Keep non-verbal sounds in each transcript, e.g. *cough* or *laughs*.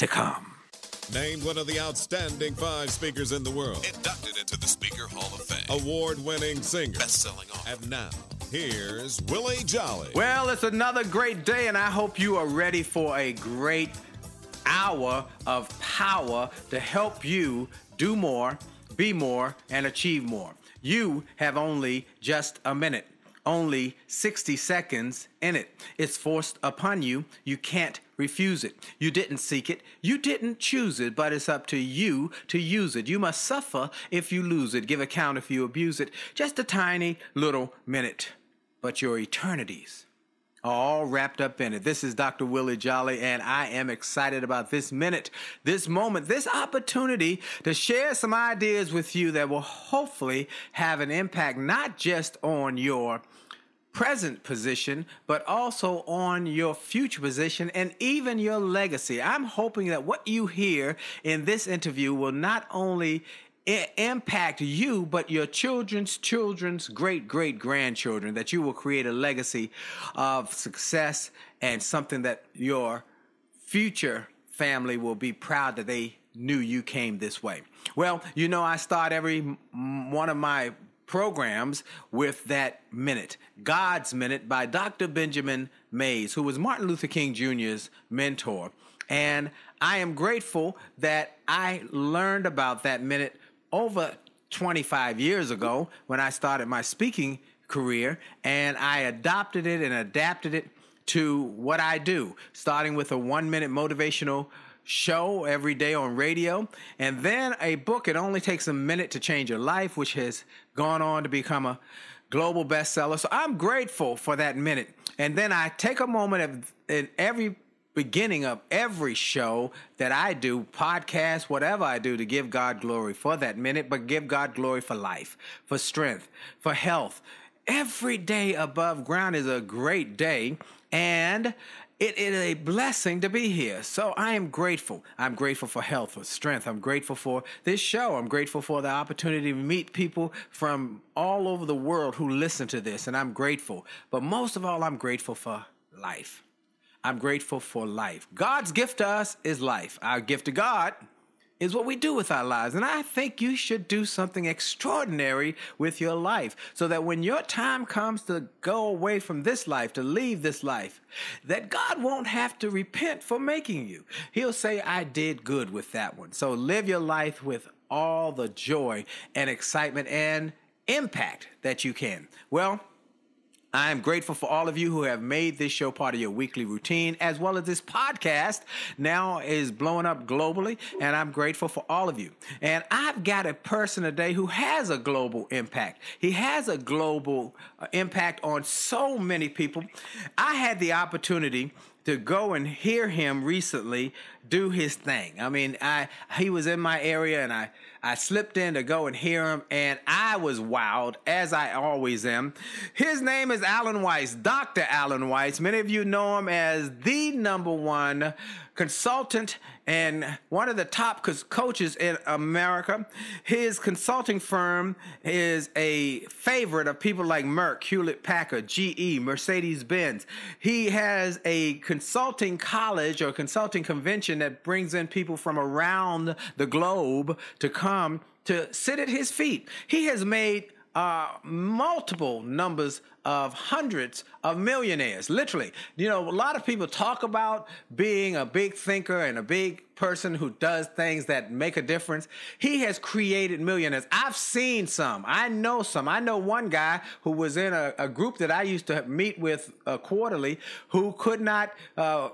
to come. Named one of the outstanding five speakers in the world. Inducted into the Speaker Hall of Fame. Award winning singer. Best selling author. And now, here's Willie Jolley. Well, it's another great day, and I hope you are ready for a great hour of power to help you do more, be more, and achieve more. You have only just a minute only 60 seconds in it. It's forced upon you. You can't refuse it. You didn't seek it. You didn't choose it, but it's up to you to use it. You must suffer if you lose it. Give account if you abuse it. Just a tiny little minute, but your eternities are all wrapped up in it. This is Dr. Willie Jolley, and I am excited about this minute, this moment, this opportunity to share some ideas with you that will hopefully have an impact not just on your present position, but also on your future position and even your legacy. I'm hoping that what you hear in this interview will not only impact you, but your children's children's great great grandchildren, that you will create a legacy of success and something that your future family will be proud that they knew you came this way. Well, you know, I start every one of my programs with that minute, God's Minute by Dr. Benjamin Mays, who was Martin Luther King Jr.'s mentor. And I am grateful that I learned about that minute over 25 years ago when I started my speaking career, and I adopted it and adapted it to what I do, starting with a one minute motivational show every day on radio, and then a book. It only takes a minute to change your life, which has gone on to become a global bestseller. So I'm grateful for that minute. And then I take a moment of, in every beginning of every show that I do, podcast, whatever I do, to give God glory for that minute, but give God glory for life, for strength, for health. Every day above ground is a great day. And it is a blessing to be here. So I am grateful. I'm grateful for health, for strength. I'm grateful for this show. I'm grateful for the opportunity to meet people from all over the world who listen to this. And I'm grateful. But most of all, I'm grateful for life. I'm grateful for life. God's gift to us is life. Our gift to God is what we do with our lives. And I think you should do something extraordinary with your life so that when your time comes to go away from this life, to leave this life, that God won't have to repent for making you. He'll say, I did good with that one. So live your life with all the joy and excitement and impact that you can. Well, I am grateful for all of you who have made this show part of your weekly routine, as well as this podcast now is blowing up globally, and I'm grateful for all of you. And I've got a person today who has a global impact. He has a global uh, impact on so many people. I had the opportunity to go and hear him recently do his thing. I mean, I he was in my area and I I slipped in to go and hear him and I was wowed as I always am. His name is Alan Weiss, Dr. Alan Weiss. Many of you know him as the number one consultant and one of the top coaches in America. His consulting firm is a favorite of people like Merck, Hewlett Packard, GE, Mercedes Benz. He has a consulting college or consulting convention that brings in people from around the globe to come to sit at his feet. He has made uh, multiple numbers of hundreds of millionaires. Literally, you know, a lot of people talk about being a big thinker and a big person who does things that make a difference. He has created millionaires. I've seen some. I know some. I know one guy who was in a, a group that I used to meet with uh, quarterly who could not uh,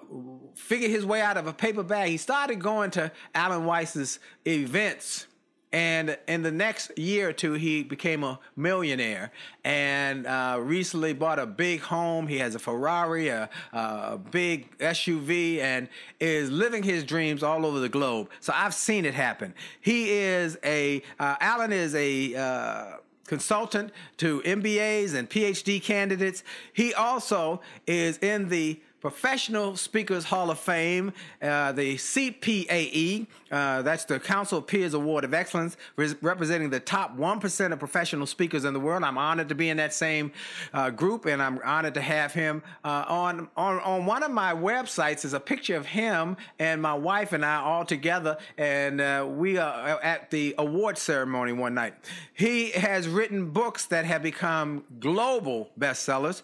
figure his way out of a paper bag. He started going to Alan Weiss's events and in the next year or two, he became a millionaire and uh, recently bought a big home. He has a Ferrari, a, a, big SUV, and is living his dreams all over the globe. So I've seen it happen. He is a, uh, Alan is a, uh, consultant to MBAs and PhD candidates. He also is in the Professional Speakers Hall of Fame, uh, the CPAE, uh, that's the Council of Peers Award of Excellence, representing the top 1% of professional speakers in the world. I'm honored to be in that same uh, group, and I'm honored to have him. Uh, on, on, on one of my websites is a picture of him and my wife and I all together, and uh, we are at the award ceremony one night. He has written books that have become global bestsellers.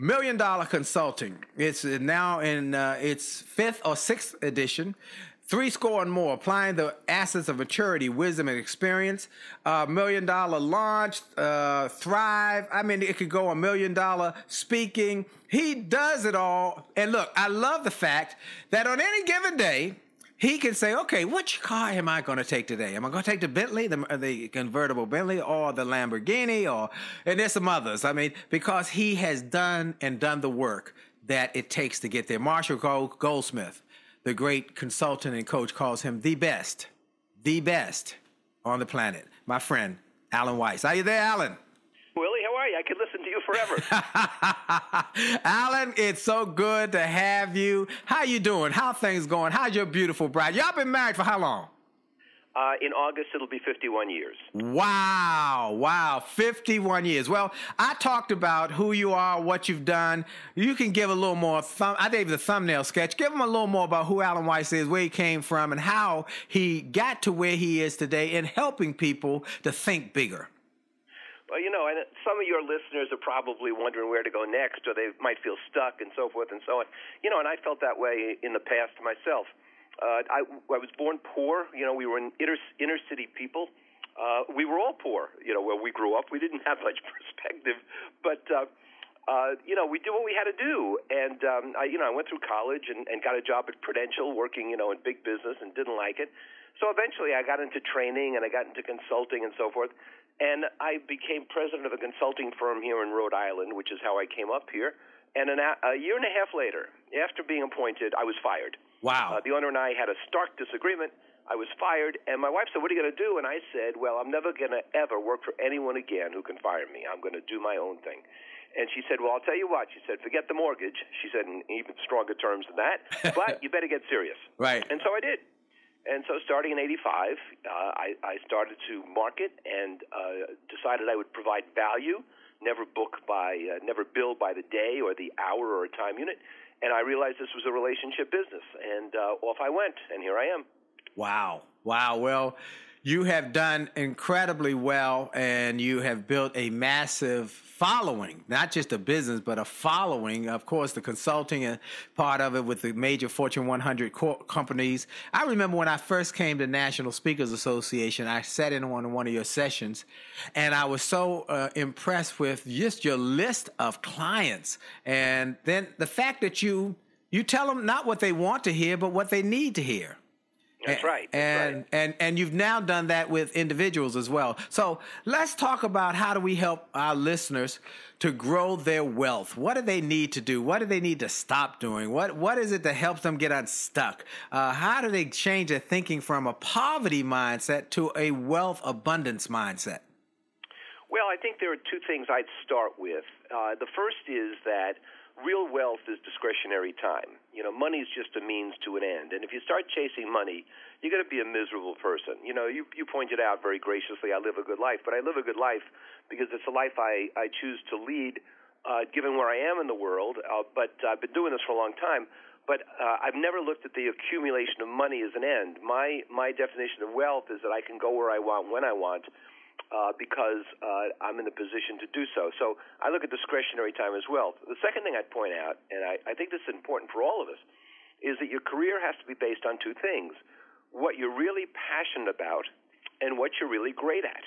Million Dollar Consulting. It's now in uh, its fifth or sixth edition. Three score and more, applying the assets of maturity, wisdom, and experience. Uh, million dollar launch, uh, thrive. I mean, it could go a million dollar speaking. He does it all. And look, I love the fact that on any given day, he can say, okay, which car am I going to take today? Am I going to take the Bentley, the, the convertible Bentley, or the Lamborghini, or and there's some others. I mean, because he has done and done the work that it takes to get there. Marshall Goldsmith, the great consultant and coach, calls him the best, the best on the planet. My friend, Alan Weiss. Are you there, Alan? Willie, how are you? I could listen to you forever. *laughs* Alan, it's so good to have you. How you doing? How things going? How's your beautiful bride? Y'all been married for how long? Uh, in August, it'll be 51 years. Wow, wow, 51 years. Well, I talked about who you are, what you've done. You can give a little more. Thumb- I gave the thumbnail sketch. Give them a little more about who Alan Weiss is, where he came from, and how he got to where he is today in helping people to think bigger. Well, you know, and some of your listeners are probably wondering where to go next, or they might feel stuck and so forth and so on. You know, and I felt that way in the past myself. Uh, I, I was born poor. You know, we were in inner inner city people. Uh, we were all poor. You know, where we grew up, we didn't *laughs* have much perspective, but. Uh, uh, you know, we did what we had to do, and um, I, you know, I went through college and, and got a job at Prudential, working, you know, in big business, and didn't like it. So eventually, I got into training and I got into consulting and so forth, and I became president of a consulting firm here in Rhode Island, which is how I came up here. And an, a year and a half later, after being appointed, I was fired. Wow. Uh, the owner and I had a stark disagreement. I was fired, and my wife said, "What are you going to do?" And I said, "Well, I'm never going to ever work for anyone again who can fire me. I'm going to do my own thing." And she said, "Well, I'll tell you what." She said, "Forget the mortgage." She said in even stronger terms than that, *laughs* but you better get serious. Right. And so I did. And so, starting in '85, uh, I, I started to market and uh, decided I would provide value, never book by, uh, never bill by the day or the hour or a time unit and I realized this was a relationship business, and uh, off I went, and here I am. Wow, wow. Well, you have done incredibly well, and you have built a massive following, not just a business, but a following. Of course, the consulting part of it with the major Fortune 100 co- companies. I remember when I first came to National Speakers Association, I sat in on one of your sessions, and I was so uh, impressed with just your list of clients, and then the fact that you you tell them not what they want to hear, but what they need to hear. That's right. That's and right. and and you've now done that with individuals as well. So let's talk about how do we help our listeners to grow their wealth. What do they need to do? What do they need to stop doing? What what is it that helps them get unstuck? Uh, how do they change their thinking from a poverty mindset to a wealth abundance mindset? Well, I think there are two things I'd start with. Uh, the first is that real wealth is discretionary time. You know, money is just a means to an end. And if you start chasing money, you're going to be a miserable person. You know, you, you pointed out very graciously, I live a good life, but I live a good life because it's a life I, I choose to lead, uh, given where I am in the world. Uh, but I've been doing this for a long time. But uh, I've never looked at the accumulation of money as an end. My my definition of wealth is that I can go where I want when I want, uh, because uh, I'm in the position to do so. So I look at discretionary time as well. The second thing I'd point out, and I, I think this is important for all of us, is that your career has to be based on two things what you're really passionate about and what you're really great at.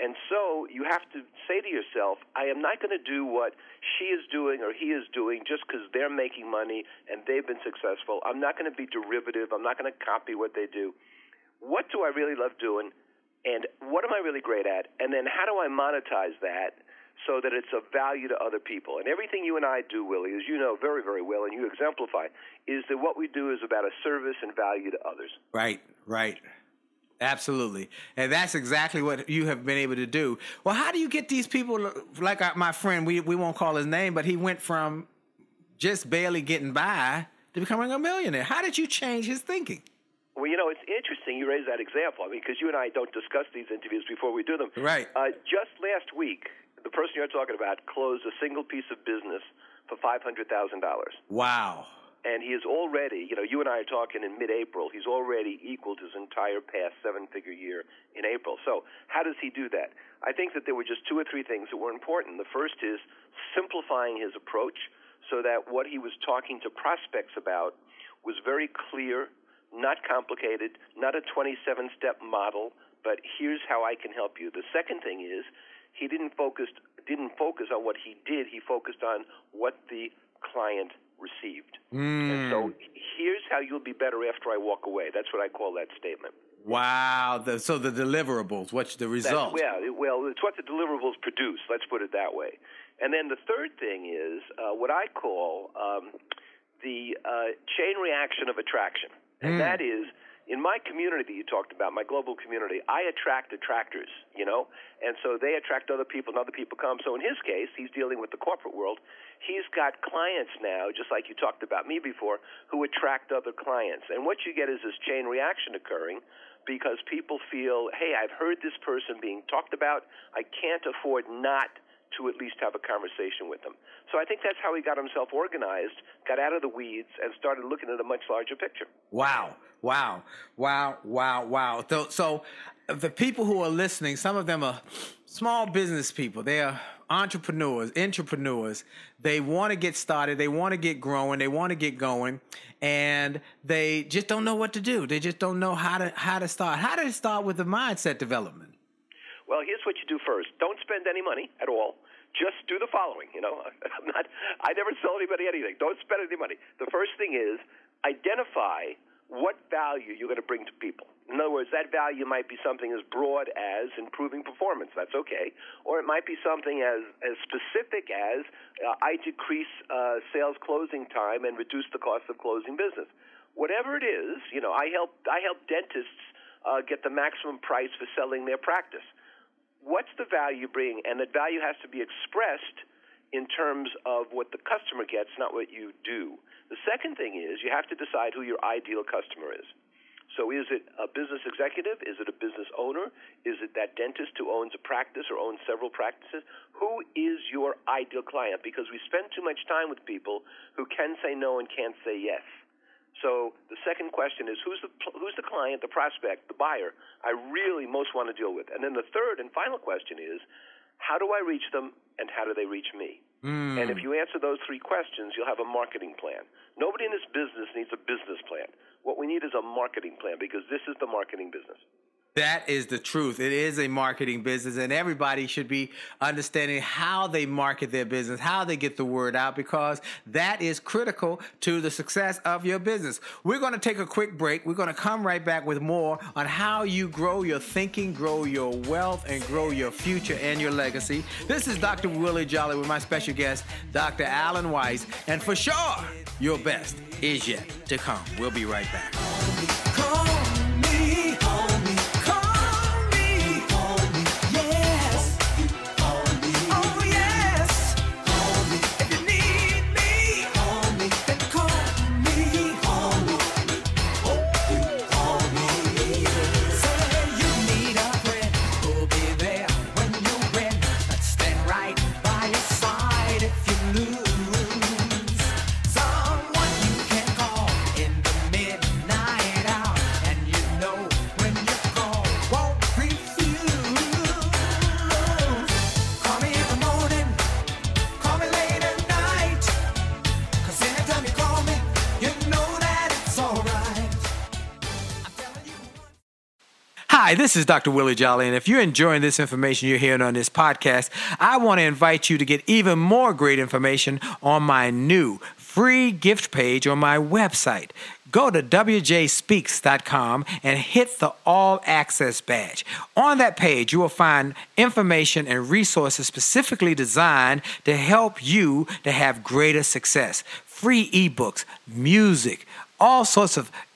And so you have to say to yourself, I am not going to do what she is doing or he is doing just because they're making money and they've been successful. I'm not going to be derivative. I'm not going to copy what they do. What do I really love doing? And what am I really great at? And then how do I monetize that so that it's of value to other people? And everything you and I do, Willie, as you know very, very well, and you exemplify, is that what we do is about a service and value to others. Right, right. Absolutely. And that's exactly what you have been able to do. Well, how do you get these people, like uh, my friend, we, we won't call his name, but he went from just barely getting by to becoming a millionaire. How did you change his thinking? Well, you know, it's interesting you raise that example. I mean, because you and I don't discuss these interviews before we do them. Right. Uh, just last week, the person you're talking about closed a single piece of business for five hundred thousand dollars. Wow. And he is already, you know, you and I are talking in mid-April. He's already equaled his entire past seven-figure year in April. So, how does he do that? I think that there were just two or three things that were important. The first is simplifying his approach so that what he was talking to prospects about was very clear not complicated, not a 27 step model, but here's how I can help you. The second thing is he didn't focus didn't focus on what he did, he focused on what the client received. Mm. And so here's how you'll be better after I walk away. That's what I call that statement. Wow. The, so the deliverables, what's the result? That's, yeah, well, it's what the deliverables produce. Let's put it that way. And then the third thing is uh, what I call um, the uh, chain reaction of attraction and mm. that is in my community that you talked about, my global community, I attract attractors, you know, and so they attract other people, and other people come. So in his case, he's dealing with the corporate world. He's got clients now, just like you talked about me before, who attract other clients. And what you get is this chain reaction occurring because people feel, hey, I've heard this person being talked about. I can't afford not to at least have a conversation with them. So I think that's how he got himself organized, got out of the weeds, and started looking at a much larger picture. Wow, wow, wow, wow, wow. So, so the people who are listening, some of them are small business people. They are entrepreneurs, entrepreneurs. They want to get started. They want to get growing. They want to get going, and they just don't know what to do. They just don't know how to how to start. How to start with the mindset development? Well, here's what you do first. Don't spend any money at all. Just do the following. You know, *laughs* I'm not. I never sell anybody anything. Don't spend any money. The first thing is identify what value you're going to bring to people. In other words, that value might be something as broad as improving performance. That's okay. Or it might be something as, as specific as uh, I decrease uh, sales closing time and reduce the cost of closing business. Whatever it is, you know, I help I help dentists uh, get the maximum price for selling their practice what's the value bring? And that value has to be expressed in terms of what the customer gets, not what you do. The second thing is you have to decide who your ideal customer is. So is it a business executive? Is it a business owner? Is it that dentist who owns a practice or owns several practices? Who is your ideal client? Because we spend too much time with people who can say no and can't say yes. So the second question is who's the who's the client, the prospect, the buyer I really most want to deal with? And then the third and final question is how do I reach them and how do they reach me? Mm. And if you answer those three questions, you'll have a marketing plan. Nobody in this business needs a business plan. What we need is a marketing plan because this is the marketing business. That is the truth. It is a marketing business, and everybody should be understanding how they market their business, how they get the word out, because that is critical to the success of your business. We're going to take a quick break. We're going to come right back with more on how you grow your thinking, grow your wealth, and grow your future and your legacy. This is Dr. Willie Jolley with my special guest, Dr. Alan Weiss, and for sure, your best is yet to come. We'll be right back. Hi, this is Dr. Willie Jolley, and if you're enjoying this information you're hearing on this podcast, I want to invite you to get even more great information on my new free gift page on my website. Go to wjspeaks.com and hit the All Access badge. On that page, you will find information and resources specifically designed to help you to have greater success. Free ebooks, music, all sorts of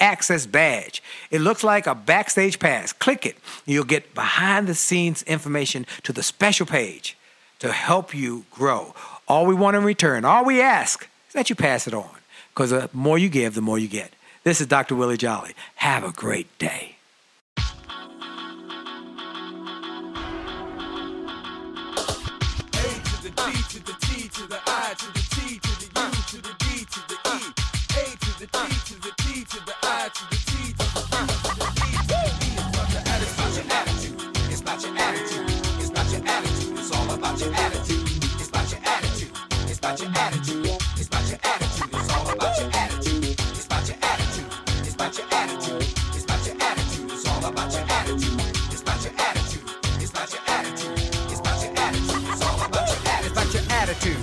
access badge. It looks like a backstage pass. Click it. You'll get behind the scenes information to the special page to help you grow. All we want in return, all we ask is that you pass it on because the more you give, the more you get. This is Dr. Willie Jolley. Have a great day.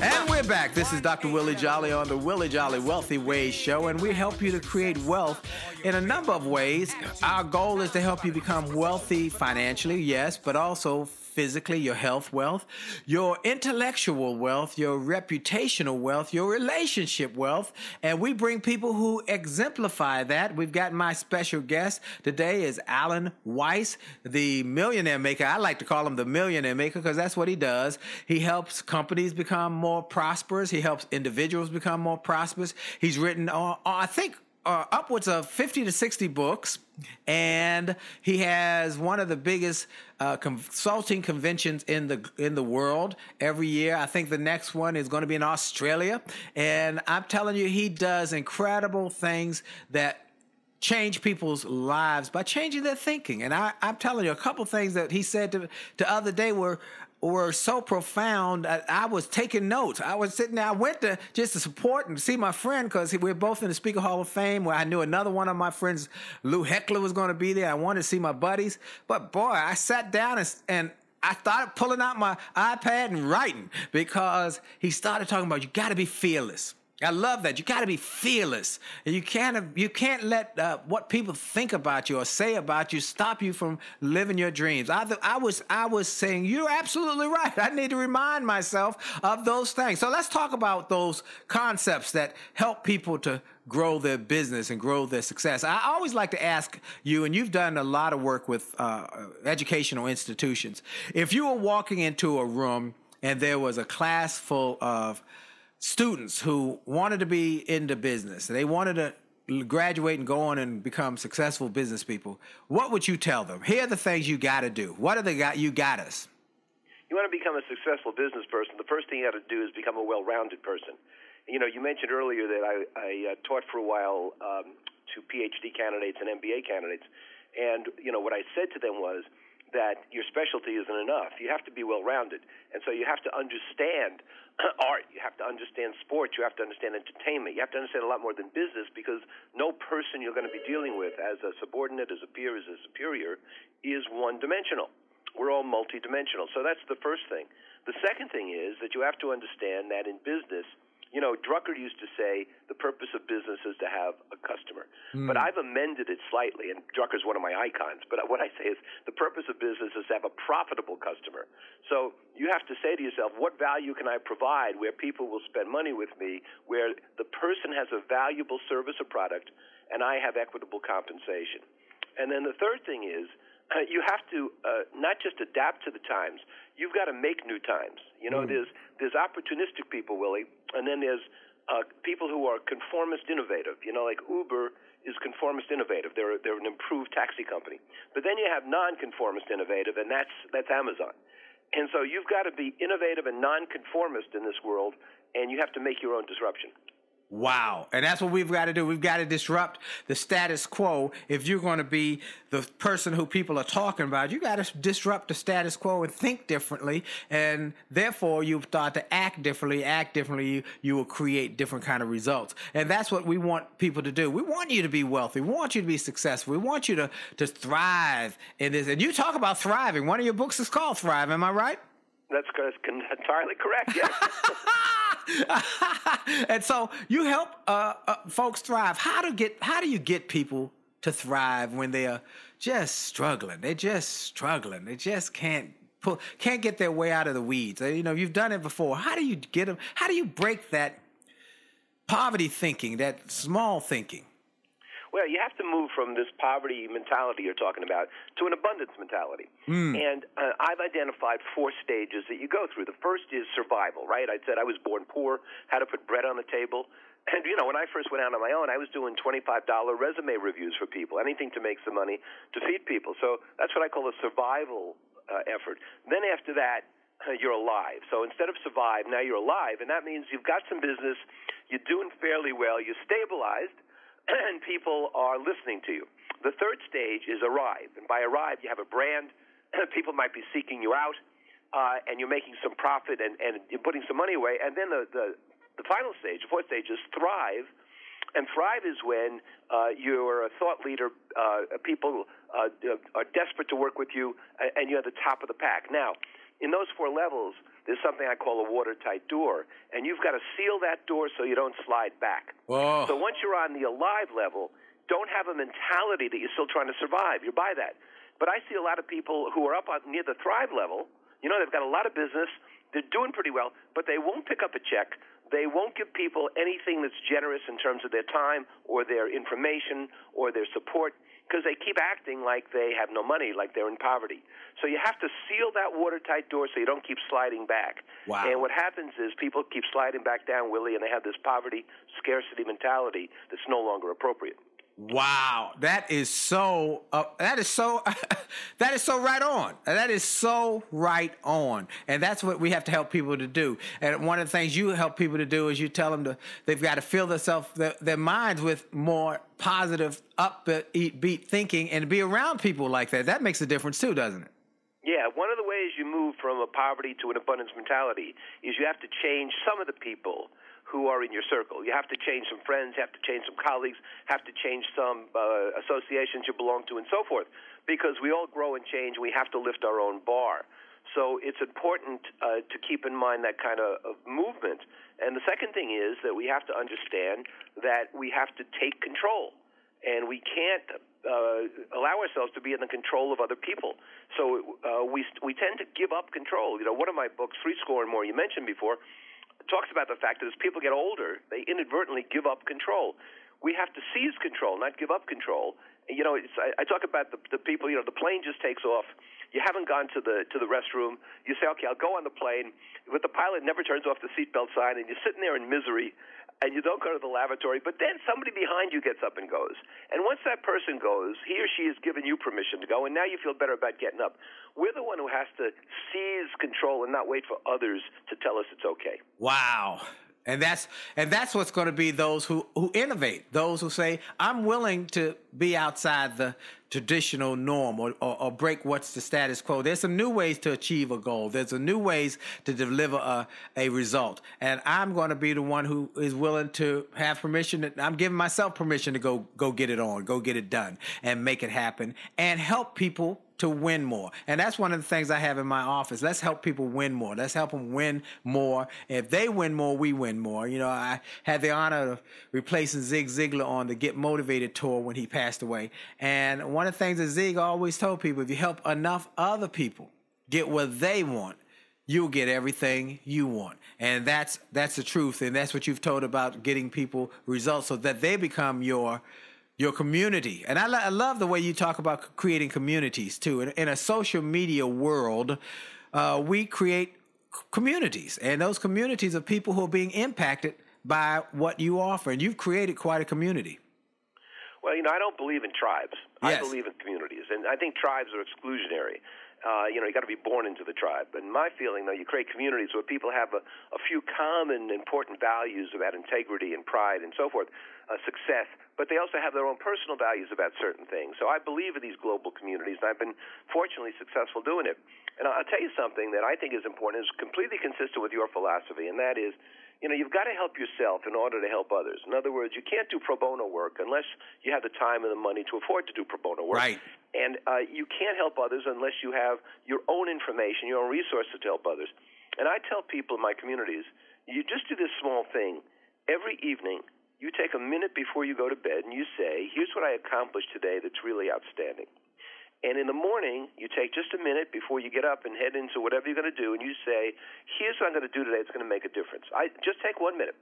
And we're back. This is Dr. Willie Jolley on the Willie Jolley Wealthy Ways Show, and we help you to create wealth in a number of ways. Our goal is to help you become wealthy financially, yes, but also physically, your health wealth, your intellectual wealth, your reputational wealth, your relationship wealth. And we bring people who exemplify that. We've got my special guest today is Alan Weiss, the millionaire maker. I like to call him the millionaire maker because that's what he does. He helps companies become more prosperous. He helps individuals become more prosperous. He's written, uh, I think, uh, upwards of 50 to 60 books, and he has one of the biggest uh, consulting conventions in the in the world every year. I think the next one is going to be in Australia, and I'm telling you, he does incredible things that change people's lives by changing their thinking. And I, am telling you, a couple things that he said to the other day were were so profound. I, I, was taking notes. I was sitting there. I went to just to support and see my friend because we are both in the Speaker Hall of Fame. Where I knew another one of my friends, Lou Heckler, was going to be there. I wanted to see my buddies, but boy, I sat down and, and I started pulling out my iPad and writing because he started talking about you got to be fearless. I love that. You got to be fearless. You can't you can't let uh, what people think about you or say about you stop you from living your dreams. I, I was I was saying you're absolutely right. I need to remind myself of those things. So let's talk about those concepts that help people to grow their business and grow their success. I always like to ask you, and you've done a lot of work with uh, educational institutions. If you were walking into a room and there was a class full of students who wanted to be into business, they wanted to graduate and go on and become successful business people, what would you tell them? Here are the things you got to do. What are the got you got us? You want to become a successful business person. The first thing you got to do is become a well-rounded person. You know, you mentioned earlier that I, I uh, taught for a while um, to PhD candidates and MBA candidates, and you know what I said to them was that your specialty isn't enough. You have to be well rounded. And so you have to understand *clears throat* art, you have to understand sports, you have to understand entertainment, you have to understand a lot more than business because no person you're going to be dealing with as a subordinate, as a peer, as a superior is one dimensional. We're all multidimensional. So that's the first thing. The second thing is that you have to understand that in business, you know, Drucker used to say the purpose of business is to have a customer. Mm. But I've amended it slightly, and Drucker's one of my icons. But what I say is the purpose of business is to have a profitable customer. So you have to say to yourself, what value can I provide where people will spend money with me, where the person has a valuable service or product, and I have equitable compensation? And then the third thing is, uh, you have to uh, not just adapt to the times. You've got to make new times. You know, mm. there's there's opportunistic people, Willie, and then there's uh, people who are conformist innovative. You know, like Uber is conformist innovative. They're they're an improved taxi company. But then you have non-conformist innovative, and that's that's Amazon. And so you've got to be innovative and nonconformist in this world, and you have to make your own disruption. Wow. And that's what we've got to do. We've got to disrupt the status quo. If you're going to be the person who people are talking about, you got to disrupt the status quo and think differently. And therefore, you start to act differently, act differently. You, you will create different kind of results. And that's what we want people to do. We want you to be wealthy. We want you to be successful. We want you to, to thrive in this. And you talk about thriving. One of your books is called Thrive. Am I right? That's, that's entirely correct. Yes. *laughs* *laughs* and so you help uh, uh, folks thrive. How to get? How do you get people to thrive when they are just struggling? They're just struggling. They just can't pull, can't get their way out of the weeds. You know, you've done it before. How do you get them? How do you break that poverty thinking, that small thinking? Well, you have to move from this poverty mentality you're talking about to an abundance mentality. Mm. And uh, I've identified four stages that you go through. The first is survival, right? I said I was born poor, had to put bread on the table. *laughs* And, you know, when I first went out on my own, I was doing $25 resume reviews for people, anything to make some money to feed people. So that's what I call a survival uh, effort. Then after that, *laughs* you're alive. So instead of survive, now you're alive. And that means you've got some business, you're doing fairly well, you're stabilized *clears throat* and people are listening to you. The third stage is arrive, and by arrive, you have a brand. *clears throat* people might be seeking you out, uh, and you're making some profit and, and you're putting some money away. And then the, the, the final stage, the fourth stage, is thrive. And thrive is when uh, you're a thought leader, uh, people uh, are desperate to work with you, and you're at the top of the pack. Now, in those four levels, there's something I call a watertight door, and you've got to seal that door so you don't slide back. Whoa. So once you're on the alive level, don't have a mentality that you're still trying to survive. You're by that. But I see a lot of people who are up on, near the thrive level. You know, they've got a lot of business. They're doing pretty well, but they won't pick up a check. They won't give people anything that's generous in terms of their time or their information or their support because they keep acting like they have no money, like they're in poverty. So you have to seal that watertight door so you don't keep sliding back. Wow. And what happens is people keep sliding back down, Willie, and they have this poverty scarcity mentality that's no longer appropriate. Wow, that is so. Uh, that is so. *laughs* that is so right on. That is so right on, and that's what we have to help people to do. And one of the things you help people to do is you tell them to they've got to fill themselves their, their minds with more positive, upbeat beat thinking, and be around people like that. That makes a difference too, doesn't it? Yeah, one of the ways you move from a poverty to an abundance mentality is you have to change some of the people who are in your circle. You have to change some friends, you have to change some colleagues, have to change some uh, associations you belong to, and so forth. Because we all grow and change, we have to lift our own bar. So it's important uh, to keep in mind that kind of, of movement. And the second thing is that we have to understand that we have to take control. And we can't uh, allow ourselves to be in the control of other people. So uh, we we tend to give up control. You know, one of my books, Three Score and More, you mentioned before, talks about the fact that as people get older, they inadvertently give up control. We have to seize control, not give up control. You know, I, I talk about the, the people. You know, the plane just takes off. You haven't gone to the to the restroom. You say, okay, I'll go on the plane, but the pilot never turns off the seatbelt sign, and you're sitting there in misery and you don't go to the lavatory, but then somebody behind you gets up and goes. And once that person goes, he or she has given you permission to go, and now you feel better about getting up. We're the one who has to seize control and not wait for others to tell us it's okay. Wow. And that's and that's what's going to be those who who innovate, those who say, "I'm willing to be outside the traditional norm or, or, or, break what's the status quo." There's some new ways to achieve a goal. There's a new ways to deliver a, a result, and I'm going to be the one who is willing to have permission. To, I'm giving myself permission to go go get it on, go get it done, and make it happen, and help people to win more. And that's one of the things I have in my office. Let's help people win more. Let's help them win more. If they win more, we win more. You know, I had the honor of replacing Zig Ziglar on the Get Motivated tour when he passed away. And one of the things that Zig always told people, if you help enough other people get what they want, you'll get everything you want. And that's that's the truth. And that's what you've told about getting people results so that they become your your community. And I, I, love the way you talk about creating communities too. In, in a social media world, uh, we create communities, and those communities are people who are being impacted by what you offer, and you've created quite a community. Well, you know, I don't believe in tribes. Yes. I believe in communities, and I think tribes are exclusionary. Uh, you know, you got to be born into the tribe. And my feeling, though, you create communities where people have a, a few common important values about integrity and pride and so forth, uh, success, but they also have their own personal values about certain things. So I believe in these global communities, and I've been fortunately successful doing it. And I'll tell you something that I think is important, is completely consistent with your philosophy, and that is you know, you've got to help yourself in order to help others. In other words, you can't do pro bono work unless you have the time and the money to afford to do pro bono work. Right. And uh, you can't help others unless you have your own information, your own resources to help others. And I tell people in my communities, you just do this small thing. Every evening, you take a minute before you go to bed and you say, here's what I accomplished today that's really outstanding. And in the morning, you take just a minute before you get up and head into whatever you're going to do, and you say, "Here's what I'm going to do today. It's going to make a difference." I just take one minute,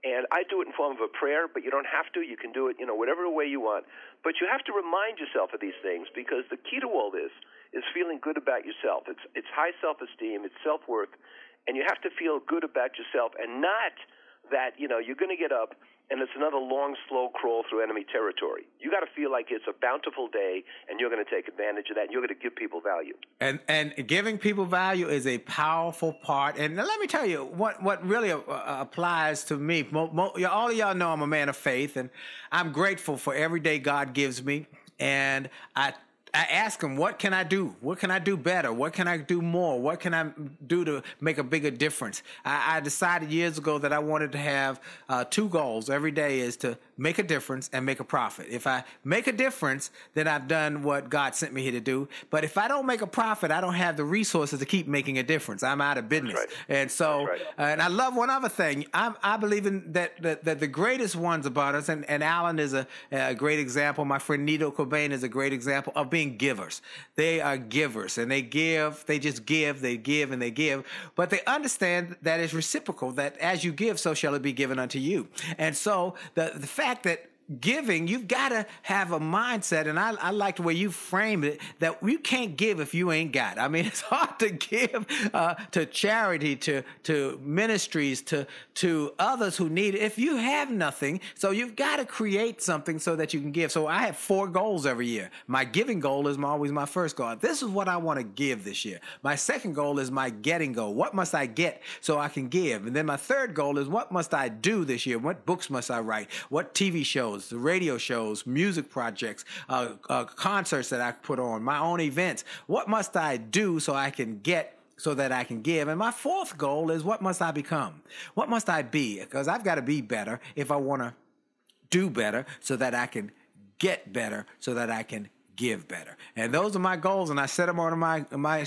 and I do it in form of a prayer. But you don't have to. You can do it, you know, whatever way you want. But you have to remind yourself of these things because the key to all this is feeling good about yourself. It's it's high self-esteem. It's self-worth, and you have to feel good about yourself, and not that you know you're going to get up and it's another long, slow crawl through enemy territory. You got to feel like it's a bountiful day, and you're going to take advantage of that. and You're going to give people value. And and giving people value is a powerful part. And let me tell you what what really uh, uh, applies to me. Mo, mo, all of y'all know I'm a man of faith, and I'm grateful for every day God gives me. And I I ask him, what can I do? What can I do better? What can I do more? What can I do to make a bigger difference? I, I decided years ago that I wanted to have uh, two goals every day is to make a difference and make a profit. If I make a difference, then I've done what God sent me here to do. But if I don't make a profit, I don't have the resources to keep making a difference. I'm out of business. Right. And so, right. uh, and I love one other thing. I'm, I believe in that, that, that the greatest ones about us, and, and Alan is a, a great example. My friend Nido Qubein is a great example of being givers. They are givers and they give, they just give, they give and they give. But they understand that it's reciprocal, that as you give, so shall it be given unto you. And so the, the fact that giving, you've got to have a mindset, and I, I like the way you framed it that you can't give if you ain't got. I mean, *laughs* it's hard to give uh, to charity, to to ministries, to to others who need it if you have nothing. So you've got to create something so that you can give. So I have four goals every year. My giving goal is my, always my first goal. This is what I want to give this year. My second goal is my getting goal. What must I get so I can give? And then my third goal is what must I do this year? What books must I write? What TV shows? Shows, the radio shows, music projects, uh, uh, concerts that I put on, my own events. What must I do so I can get so that I can give. And my fourth goal is what must I become? What must I be? Because I've got to be better if I want to do better so that I can get better so that I can give better. And those are my goals, and I set them on my my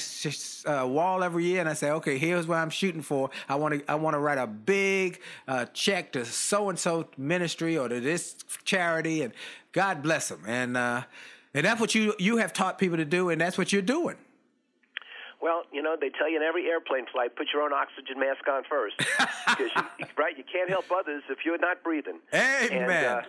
uh, wall every year. And I say, okay, here's what I'm shooting for. I want to I want to write a big uh, check to so and so ministry or to this charity, and God bless them. And uh, and that's what you you have taught people to do, and that's what you're doing. Well, you know, they tell you in every airplane flight, put your own oxygen mask on first, *laughs* because you, right, you can't help others if you're not breathing. Amen. And, uh,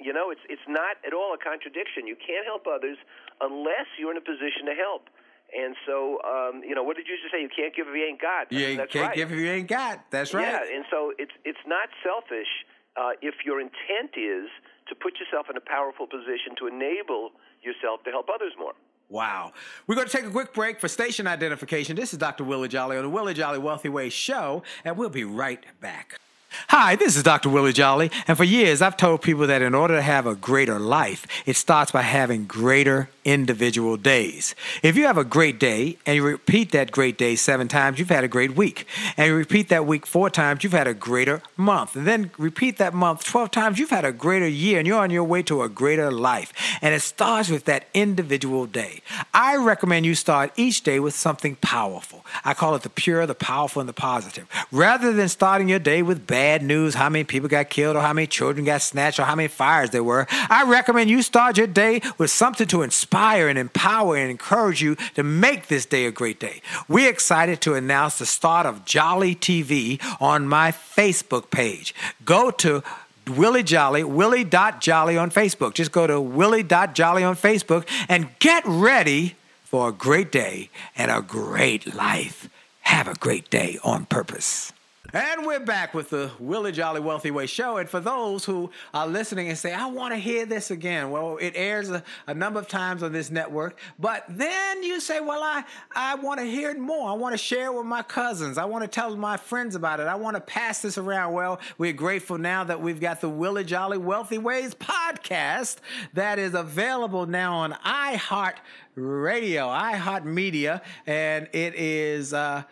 you know, it's it's not at all a contradiction. You can't help others unless you're in a position to help. And so, um, you know, what did you just say? You can't give if you ain't got. Yeah, you That's can't right. give if you ain't got. That's right. Yeah, and so it's it's not selfish uh, if your intent is to put yourself in a powerful position to enable yourself to help others more. Wow. We're going to take a quick break for station identification. This is Dr. Willie Jolley on the Willie Jolley Wealthy Way show, and we'll be right back. Hi, this is Dr. Willie Jolley, and for years I've told people that in order to have a greater life, it starts by having greater individual days. If you have a great day and you repeat that great day seven times, you've had a great week. And you repeat that week four times, you've had a greater month. And then repeat that month 12 times, you've had a greater year and you're on your way to a greater life. And it starts with that individual day. I recommend you start each day with something powerful. I call it the pure, the powerful, and the positive. Rather than starting your day with bad bad news, how many people got killed, or how many children got snatched, or how many fires there were, I recommend you start your day with something to inspire and empower and encourage you to make this day a great day. We're excited to announce the start of Jolley TV on my Facebook page. Go to Willie Jolley, Willie.Jolley on Facebook. Just go to Willie.Jolley on Facebook and get ready for a great day and a great life. Have a great day on purpose. And we're back with the Willie Jolley Wealthy Way show. And for those who are listening and say, I want to hear this again, well, it airs a, a, number of times on this network. But then you say, Well, I, I want to hear it more. I want to share with my cousins. I want to tell my friends about it. I want to pass this around. Well, we're grateful now that we've got the Willie Jolley Wealthy Ways podcast that is available now on iHeart Radio, iHeart Media. And it is uh,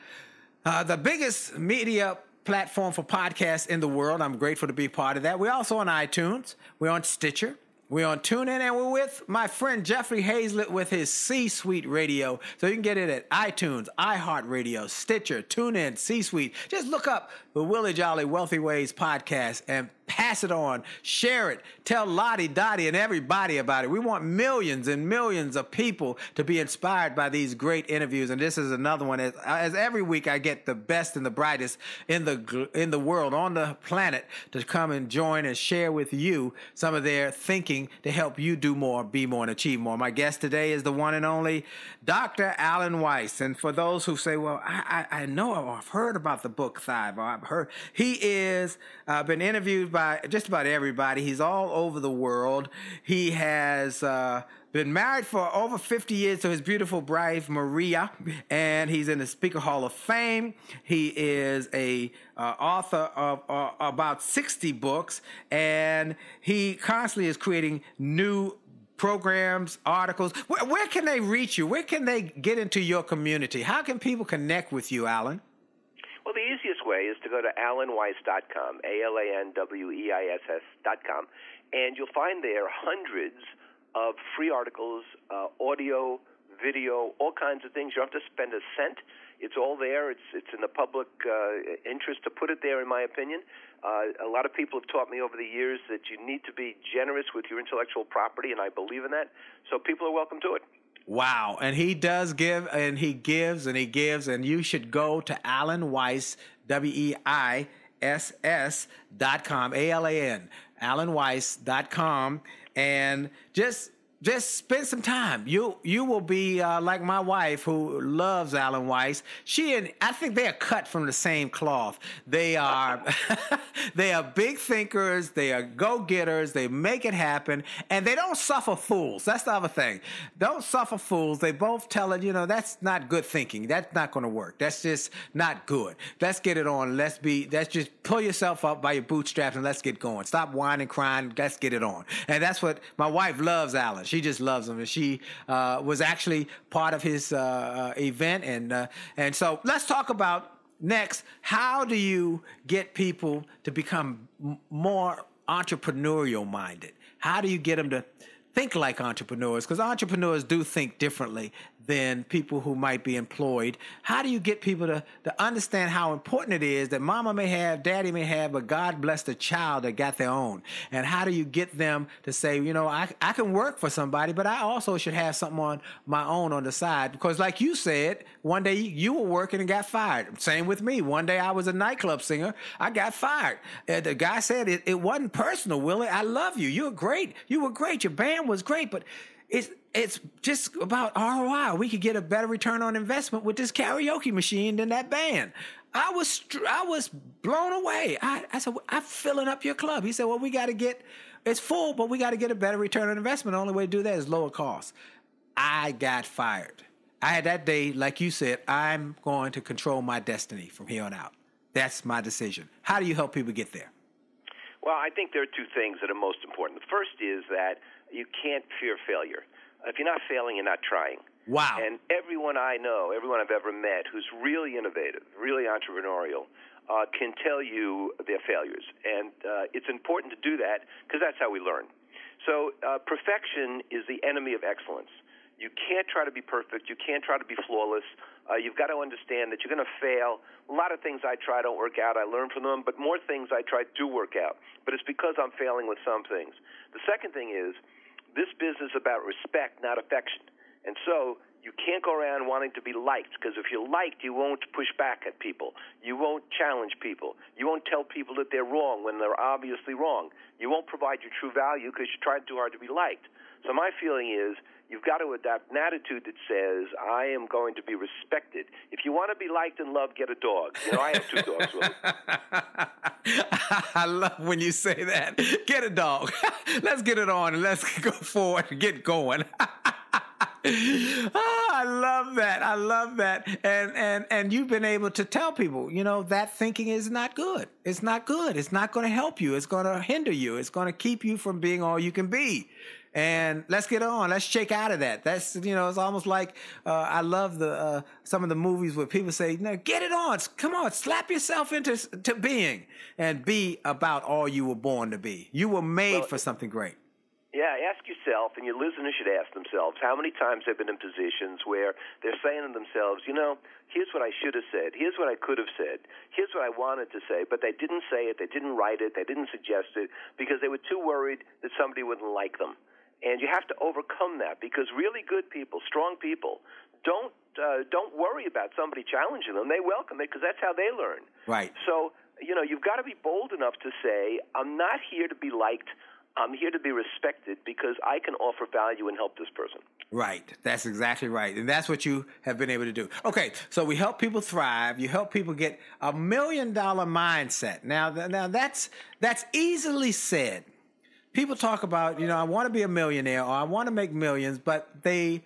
uh, the biggest media platform for podcasts in the world. I'm grateful to be part of that. We're also on iTunes. We're on Stitcher. We're on TuneIn, and we're with my friend Jeffrey Hayzlett with his C Suite Radio. So you can get it at iTunes, iHeartRadio, Stitcher, TuneIn, C Suite. Just look up the Willie Jolley Wealthy Ways podcast and pass it on, share it, tell Lottie, Dottie, and everybody about it. We want millions and millions of people to be inspired by these great interviews. And this is another one. As, as every week, I get the best and the brightest in the in the world, on the planet, to come and join and share with you some of their thinking to help you do more, be more, and achieve more. My guest today is the one and only Dr. Alan Weiss. And for those who say, "Well, I, I, I know I've heard about the book Thrive," or I've heard he is uh, been interviewed by by just about everybody. He's all over the world. He has uh, been married for over 50 years to his beautiful bride Maria, and he's in the Speaker Hall of Fame. He is a uh, author of uh, about 60 books, and he constantly is creating new programs, articles. Where, where, can they reach you? Where can they get into your community? How can people connect with you, Alan? Well, the easiest way is to go to alanweiss.com, A L A N W E I S S.com, and you'll find there hundreds of free articles, uh, audio, video, all kinds of things. You don't have to spend a cent. It's all there. It's it's in the public uh, interest to put it there, in my opinion. Uh, a lot of people have taught me over the years that you need to be generous with your intellectual property, and I believe in that. So people are welcome to it. Wow. And he does give and he gives and he gives. And you should go to Alan Weiss, W E I S S dot com, A L A N, Alan Weiss dot com, and just just spend some time. You you will be uh, like my wife who loves Alan Weiss. She and I think they are cut from the same cloth. They are *laughs* they are big thinkers. They are go getters. They make it happen, and they don't suffer fools. That's the other thing. Don't suffer fools. They both tell it. You know that's not good thinking. That's not going to work. That's just not good. Let's get it on. Let's be. Let's just pull yourself up by your bootstraps and let's get going. Stop whining, crying. Let's get it on. And that's what my wife loves, Alan. She just loves him, and she uh, was actually part of his uh, uh, event. And uh, and so let's talk about next. How do you get people to become more entrepreneurial minded? How do you get them to think like entrepreneurs because entrepreneurs do think differently than people who might be employed. How do you get people to, to understand how important it is that mama may have, daddy may have, but God bless the child that got their own? And how do you get them to say, you know, I, I can work for somebody, but I also should have something on my own on the side? Because, like you said, one day you were working and got fired. Same with me. One day I was a nightclub singer, I got fired. And the guy said, it, it wasn't personal, Willie. I love you. You were great. You were great. Your band was great, but it's it's just about ROI. We could get a better return on investment with this karaoke machine than that band. I was I was blown away. I, I said, I'm filling up your club. He said, Well, we got to get it's full, but we got to get a better return on investment. The only way to do that is lower cost. I got fired. I had that day, like you said, I'm going to control my destiny from here on out. That's my decision. How do you help people get there? Well, I think there are two things that are most important. The first is that you can't fear failure. If you're not failing, you're not trying. Wow. And everyone I know, everyone I've ever met who's really innovative, really entrepreneurial, uh, can tell you their failures. And uh, it's important to do that because that's how we learn. So, uh, perfection is the enemy of excellence. You can't try to be perfect. You can't try to be flawless. Uh, you've got to understand that you're going to fail. A lot of things I try don't work out. I learn from them, but more things I try do work out. But it's because I'm failing with some things. The second thing is this business is about respect, not affection. And so you can't go around wanting to be liked because if you're liked, you won't push back at people. You won't challenge people. You won't tell people that they're wrong when they're obviously wrong. You won't provide your true value because you tried too hard to be liked. So my feeling is you've got to adopt an attitude that says, I am going to be respected. If you want to be liked and loved, get a dog. You know, I have two dogs. *laughs* I love when you say that. Get a dog. *laughs* let's get it on and let's *laughs* go forward and get going. oh, I love that. I love that. And and and you've been able to tell people, you know, that thinking is not good. It's not good. It's not going to help you. It's going to hinder you. It's going to keep you from being all you can be. And let's get on. Let's shake out of that. That's you know, it's almost like uh, I love the uh, some of the movies where people say, "No, get it on. Come on, slap yourself into to being and be about all you were born to be. You were made well, for something great." Yeah, ask yourself, and your listeners should ask themselves how many times they've been in positions where they're saying to themselves, you know, here's what I should have said, here's what I could have said, here's what I wanted to say, but they didn't say it, they didn't write it, they didn't suggest it because they were too worried that somebody wouldn't like them. And you have to overcome that because really good people, strong people, don't uh, don't worry about somebody challenging them. They welcome it because that's how they learn. Right. So you know you've got to be bold enough to say, I'm not here to be liked. I'm here to be respected because I can offer value and help this person. Right. That's exactly right. And that's what you have been able to do. Okay. So we help people thrive. You help people get a million dollar mindset. Now, now that's, that's easily said. People talk about, you know, I want to be a millionaire or I want to make millions, but they,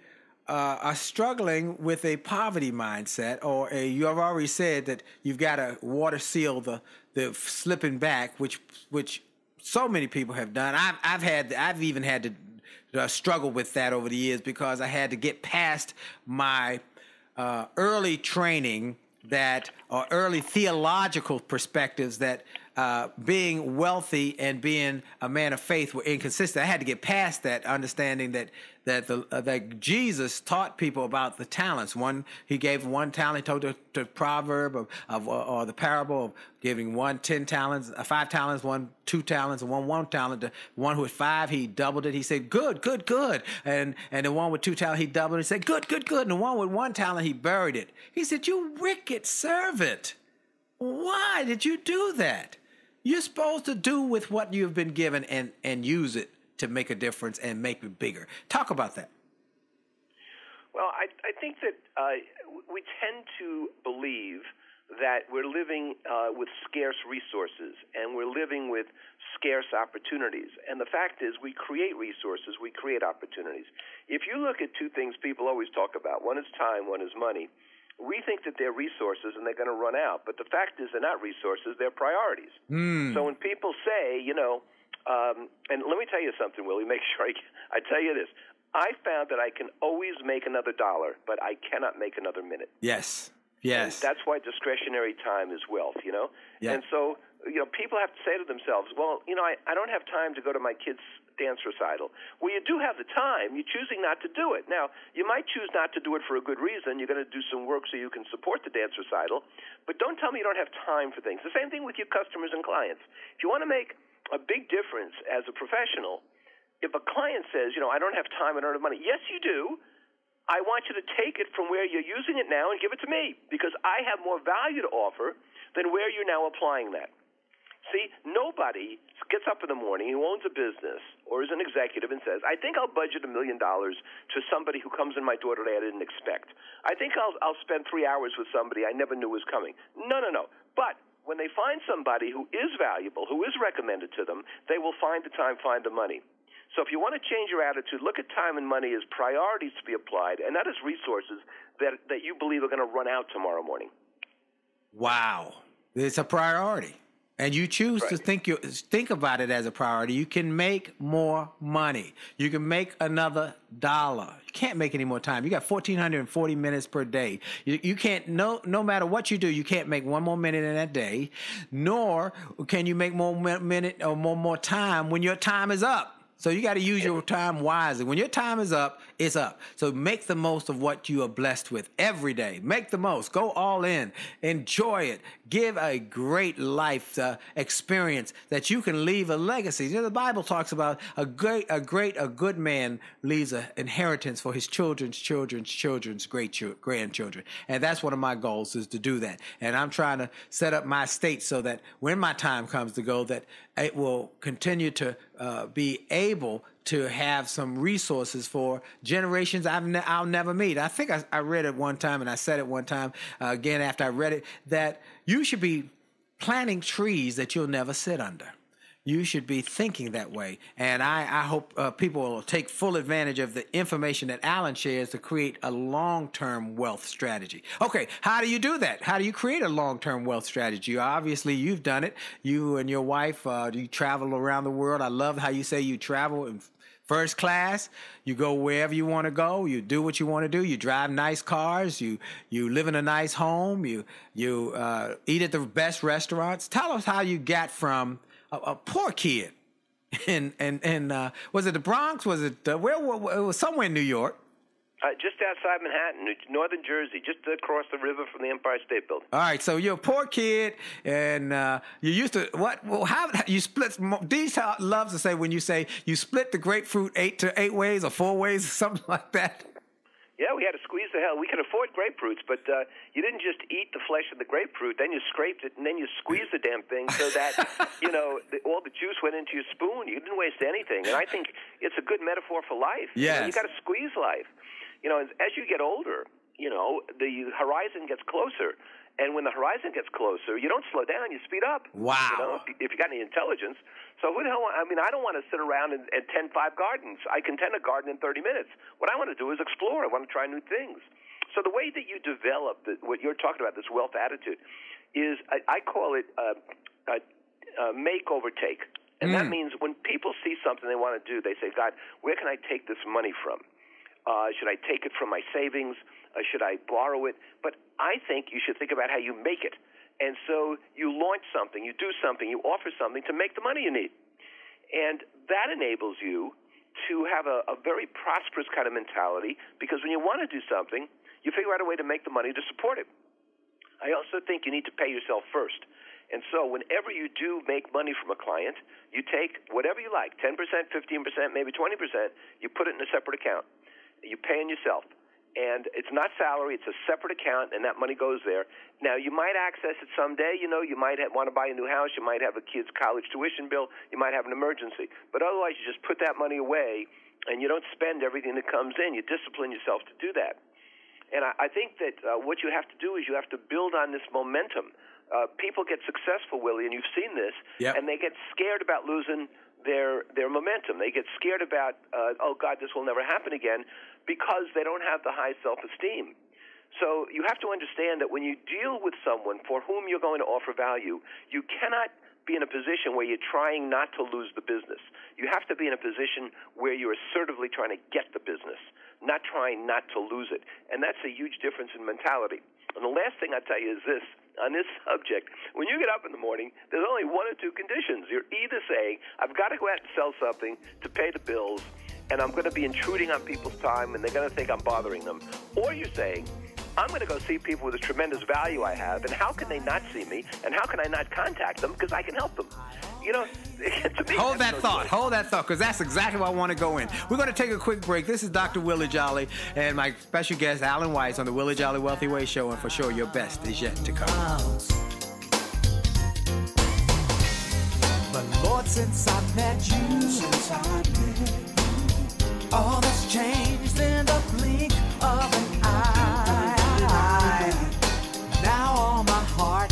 uh, are struggling with a poverty mindset, or a, you have already said that you've got to water seal the the slipping back, which which so many people have done. I've I've had I've even had to uh, struggle with that over the years because I had to get past my uh, early training that or early theological perspectives that uh, being wealthy and being a man of faith were inconsistent. I had to get past that, understanding that that the uh, that Jesus taught people about the talents. One, he gave one talent. Told the, proverb of, of or the parable of giving one ten talents, uh, five talents, one two talents, and one one talent. The one who had five, he doubled it. He said, "Good, good, good." And and the one with two talents, he doubled it. He said, "Good, good, good." And the one with one talent, he buried it. He said, "You wicked servant, why did you do that?" You're supposed to do with what you've been given and and use it to make a difference and make it bigger. Talk about that. Well, I, I think that uh, we tend to believe that we're living uh, with scarce resources and we're living with scarce opportunities. And the fact is, we create resources, we create opportunities. If you look at two things people always talk about one is time, one is money. We think that they're resources and they're going to run out, but the fact is, they're not resources, they're priorities. Mm. So when people say, you know, um, and let me tell you something, Willie. Make *laughs* sure I, I tell you this. I found that I can always make another dollar, but I cannot make another minute. Yes. Yes. And that's why discretionary time is wealth, you know? Yeah. And so, you know, people have to say to themselves, well, you know, I, I don't have time to go to my kid's dance recital. Well, you do have the time. You're choosing not to do it. Now, you might choose not to do it for a good reason. You're going to do some work so you can support the dance recital. But don't tell me you don't have time for things. The same thing with your customers and clients. If you want to make a big difference as a professional. If a client says, you know, I don't have time, I don't have money, yes, you do. I want you to take it from where you're using it now and give it to me because I have more value to offer than where you're now applying that. See, nobody gets up in the morning who owns a business or is an executive and says, I think I'll budget a million dollars to somebody who comes in my door today I didn't expect. I think I'll, I'll spend three hours with somebody I never knew was coming. No, no, no. But when they find somebody who is valuable, who is recommended to them, they will find the time, find the money. So if you want to change your attitude, look at time and money as priorities to be applied, and not as resources that, that you believe are going to run out tomorrow morning. Wow. It's a priority and you choose right. to think you think about it as a priority, you can make more money. You can make another dollar. You can't make any more time. You got 1440 minutes per day. You, you can't no no matter what you do, you can't make one more minute in that day, nor can you make more minute or more more time when your time is up. So you got to use your time wisely. When your time is up, it's up. So make the most of what you are blessed with every day. Make the most. Go all in. Enjoy it. Give a great life uh, experience that you can leave a legacy. You know, the Bible talks about a great, a great, a good man leaves an inheritance for his children's children's children's great grandchildren. And that's one of my goals is to do that. And I'm trying to set up my state so that when my time comes to go, that it will continue to uh, be able to have some resources for generations I've ne- I'll never meet. I think I, I, read it one time, and I said it one time uh, again after I read it that you should be planting trees that you'll never sit under you should be thinking that way. And I, I hope uh, people will take full advantage of the information that Alan shares to create a long term wealth strategy. Okay, how do you do that? How do you create a long term wealth strategy? Obviously, you've done it. You and your wife, uh, you travel around the world. I love how you say you travel in first class. You go wherever you want to go. You do what you want to do. You drive nice cars. You you live in a nice home. You you uh, eat at the best restaurants. Tell us how you got from a, a poor kid, and and and uh, was it the Bronx? Was it uh, where, where? It was somewhere in New York. Uh, just outside Manhattan, northern Jersey, just across the river from the Empire State Building. All right, so you're a poor kid, and uh, you used to what? Well, how you split? These loves to say when you say you split the grapefruit eight to eight ways or four ways or *laughs* something like that. Yeah, we had to squeeze the hell. We could afford grapefruits, but uh, you didn't just eat the flesh of the grapefruit. Then you scraped it, and then you squeezed the damn thing so that you know *laughs* the, all the juice went into your spoon. You didn't waste anything, and I think it's a good metaphor for life. Yes. you, know, you got to squeeze life. You know, as you get older, you know the horizon gets closer. And when the horizon gets closer, you don't slow down; you speed up. Wow! You know, if, if you got any intelligence. So who the hell? I mean, I don't want to sit around and, and tend five gardens. I can tend a garden in 30 minutes. What I want to do is explore. I want to try new things. So the way that you develop the, what you're talking about, this wealth attitude, is I, I call it uh, uh, uh, make over take. And mm. that means when people see something they want to do, they say, God, where can I take this money from? Uh, should I take it from my savings? Uh, should I borrow it? But I think you should think about how you make it. And so you launch something, you do something, you offer something to make the money you need. And that enables you to have a, a very prosperous kind of mentality because when you want to do something, you figure out a way to make the money to support it. I also think you need to pay yourself first. And so, whenever you do make money from a client, you take whatever you like 10%, 15%, maybe 20%, you put it in a separate account. You pay in yourself and it's not salary; it's a separate account, and that money goes there. Now, you might access it someday. You know, you might have, want to buy a new house, you might have a kid's college tuition bill, you might have an emergency. But otherwise, you just put that money away, and you don't spend everything that comes in. You discipline yourself to do that. And I, I think that uh, what you have to do is you have to build on this momentum. Uh, people get successful, Willie, and you've seen this, yep. and they get scared about losing their their momentum. They get scared about, uh, oh God, this will never happen again because they don't have the high self esteem. So you have to understand that when you deal with someone for whom you're going to offer value, you cannot be in a position where you're trying not to lose the business. You have to be in a position where you're assertively trying to get the business, not trying not to lose it. And that's a huge difference in mentality. And the last thing I tell you is this on this *laughs* subject. When you get up in the morning, there's only one or two conditions. You're either saying, I've got to go out and sell something to pay the bills, and I'm going to be intruding on people's time and they're going to think I'm bothering them. Or you're saying, I'm going to go see people with the tremendous value I have, and how can they not see me? And how can I not contact them because I can help them? You know, *laughs* me, hold that no thought. Choice. Hold that thought, because that's exactly where I want to go in. We're going to take a quick break. This is Dr. Willie Jolley and my special guest, Alan Weiss, on the Willie Jolley Wealthy Way Show, and for sure, your best is yet to come. But Lord, since I met you, since I met you all that's changed in the blink of an eye. Now all my heart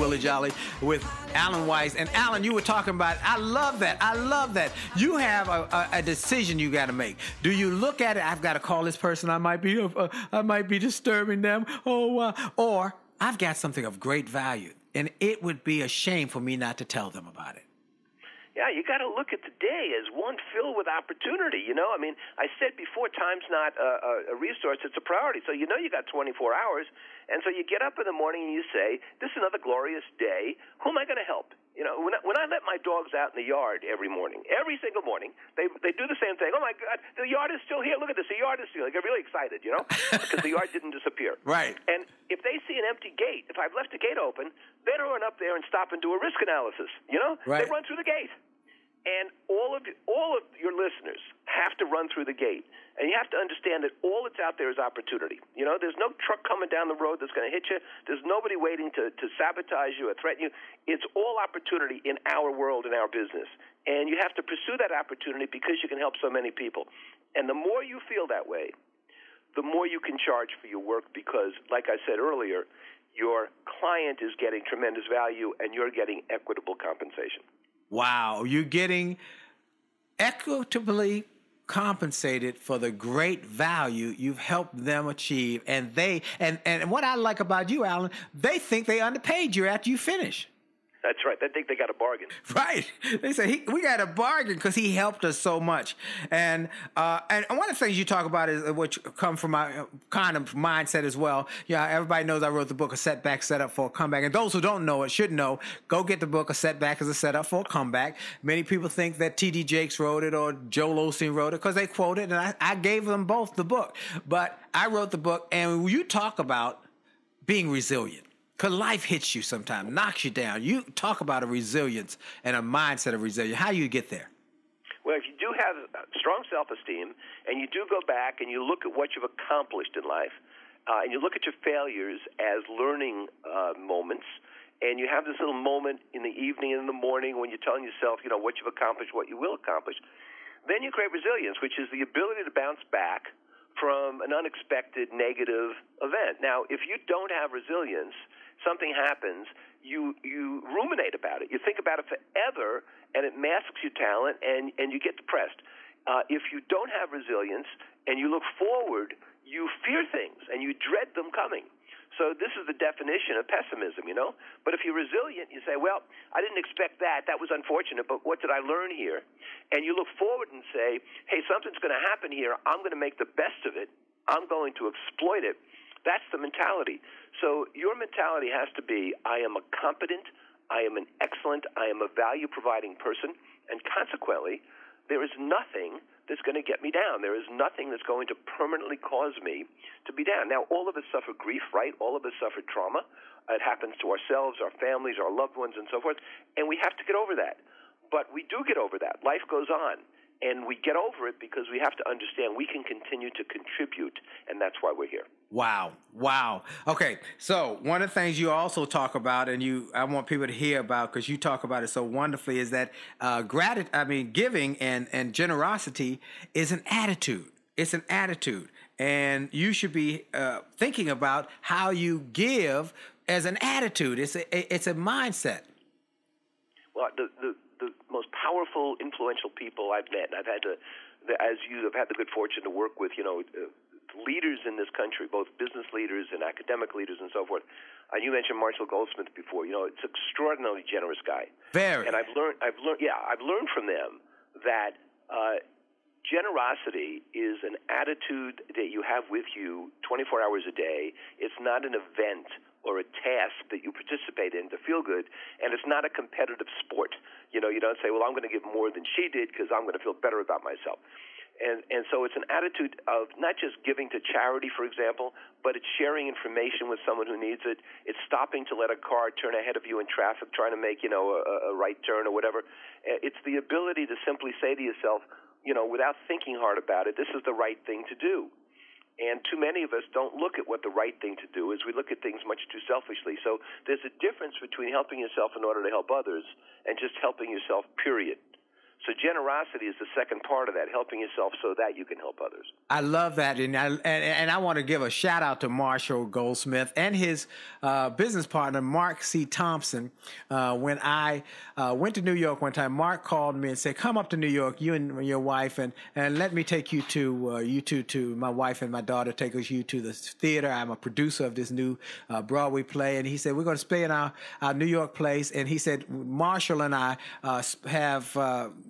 Willie Jolley with Alan Weiss. And Alan, you were talking about, I love that. I love that. You have a, a, a decision you got to make. Do you look at it, I've got to call this person, I might be, uh, I might be disturbing them, oh, uh, or I've got something of great value, and it would be a shame for me not to tell them about it. Yeah, you got to look at the day as one filled with opportunity. You know, I mean, I said before, time's not a, a resource; it's a priority. So you know, you got 24 hours, and so you get up in the morning and you say, "This is another glorious day. Who am I going to help?" You know, when I, when I let my dogs out in the yard every morning, every single morning, they they do the same thing. Oh my God, the yard is still here. Look at this, the yard is still. Here. They get really excited, you know, *laughs* because the yard didn't disappear. Right. And if they see an empty gate, if I've left the gate open, they don't run up there and stop and do a risk analysis. You know, right. they run through the gate. And all of all of your listeners have to run through the gate, and you have to understand that all that's out there is opportunity. You know, there's no truck coming down the road that's going to hit you. There's nobody waiting to to sabotage you or threaten you. It's all opportunity in our world in our business, and you have to pursue that opportunity because you can help so many people. And the more you feel that way, the more you can charge for your work because, like I said earlier, your client is getting tremendous value and you're getting equitable compensation. Wow, you're getting equitably compensated for the great value you've helped them achieve. And they and and what i like about you alan they think they underpaid you after you finish that's right. They think they got a bargain. *laughs* Right. They say he, we got a bargain because he helped us so much. And uh, and one of the things you talk about is uh, which come from my kind of mindset as well. Yeah, everybody knows I wrote the book "A Setback Setup for a Comeback," and those who don't know it should know. Go get the book "A Setback is a Setup for a Comeback." Many people think that T.D. Jakes wrote it or Joel Osteen wrote it because they quote it, and I, I gave them both the book. But I wrote the book, and you talk about being resilient because life hits you sometimes, knocks you down. You talk about a resilience and a mindset of resilience. How do you get there? Well, if you do have strong self esteem and you do go back and you look at what you've accomplished in life, uh, and you look at your failures as learning uh, moments, and you have this little moment in the evening and in the morning when you're telling yourself, you know, what you've accomplished, what you will accomplish, then you create resilience, which is the ability to bounce back from an unexpected negative event. Now, if you don't have resilience, something happens, you you ruminate about it. You think about it forever, and it masks your talent, and and you get depressed. Uh, if you don't have resilience and you look forward, you fear things and you dread them coming. So this is the definition of pessimism, you know. But if you're resilient, you say, "Well, I didn't expect that. That was unfortunate, but what did I learn here?" And you look forward and say, "Hey, something's going to happen here. I'm going to make the best of it. I'm going to exploit it." That's the mentality. So your mentality has to be, "I am a competent, I am an excellent, I am a value-providing person, and consequently, there is nothing that's going to get me down. There is nothing that's going to permanently cause me to be down. Now, all of us suffer grief, right? All of us suffer trauma. It happens to ourselves, our families, our loved ones, and so forth. And we have to get over that. But we do get over that. Life goes on. And we get over it because we have to understand we can continue to contribute, and that's why we're here. Wow. Wow. Okay. So one of the things you also talk about, and you, I want people to hear about because you talk about it so wonderfully, is that uh, gratitude. I mean, giving and and generosity is an attitude. It's an attitude, and you should be uh, thinking about how you give as an attitude. It's a it's a mindset. Well, the the powerful, influential people I've met, and I've had to, as you have had the good fortune to work with, you know, uh, leaders in this country, both business leaders and academic leaders and so forth. And you mentioned Marshall Goldsmith before. You know, it's an extraordinarily generous guy. Very. And I've learned, I've learned, yeah, I've learned from them that uh, generosity is an attitude that you have with you 24 hours a day. It's not an event or a task that you participate in to feel good, and it's not a competitive sport. You know, you don't say, "Well, I'm going to give more than she did because I'm going to feel better about myself." And and so it's an attitude of not just giving to charity, for example, but it's sharing information with someone who needs it. It's stopping to let a car turn ahead of you in traffic, trying to make you know a, a right turn or whatever. Uh, it's the ability to simply say to yourself, you know, without thinking hard about it, this is the right thing to do. And too many of us don't look at what the right thing to do is. We look at things much too selfishly. So there's a difference between helping yourself in order to help others and just helping yourself, period. So generosity is the second part of that, helping yourself so that you can help others. I love that, and I and, and I want to give a shout out to Marshall Goldsmith and his uh, business partner Mark C. Thompson. Uh, when I uh, went to New York one time, Mark called me and said, "Come up to New York, you and your wife, and and let me take you to uh, you two to my wife and my daughter take us you to the theater. I'm a producer of this new uh, Broadway play, and he said we're going to stay in our, our New York place, and he said Marshall and I uh, have."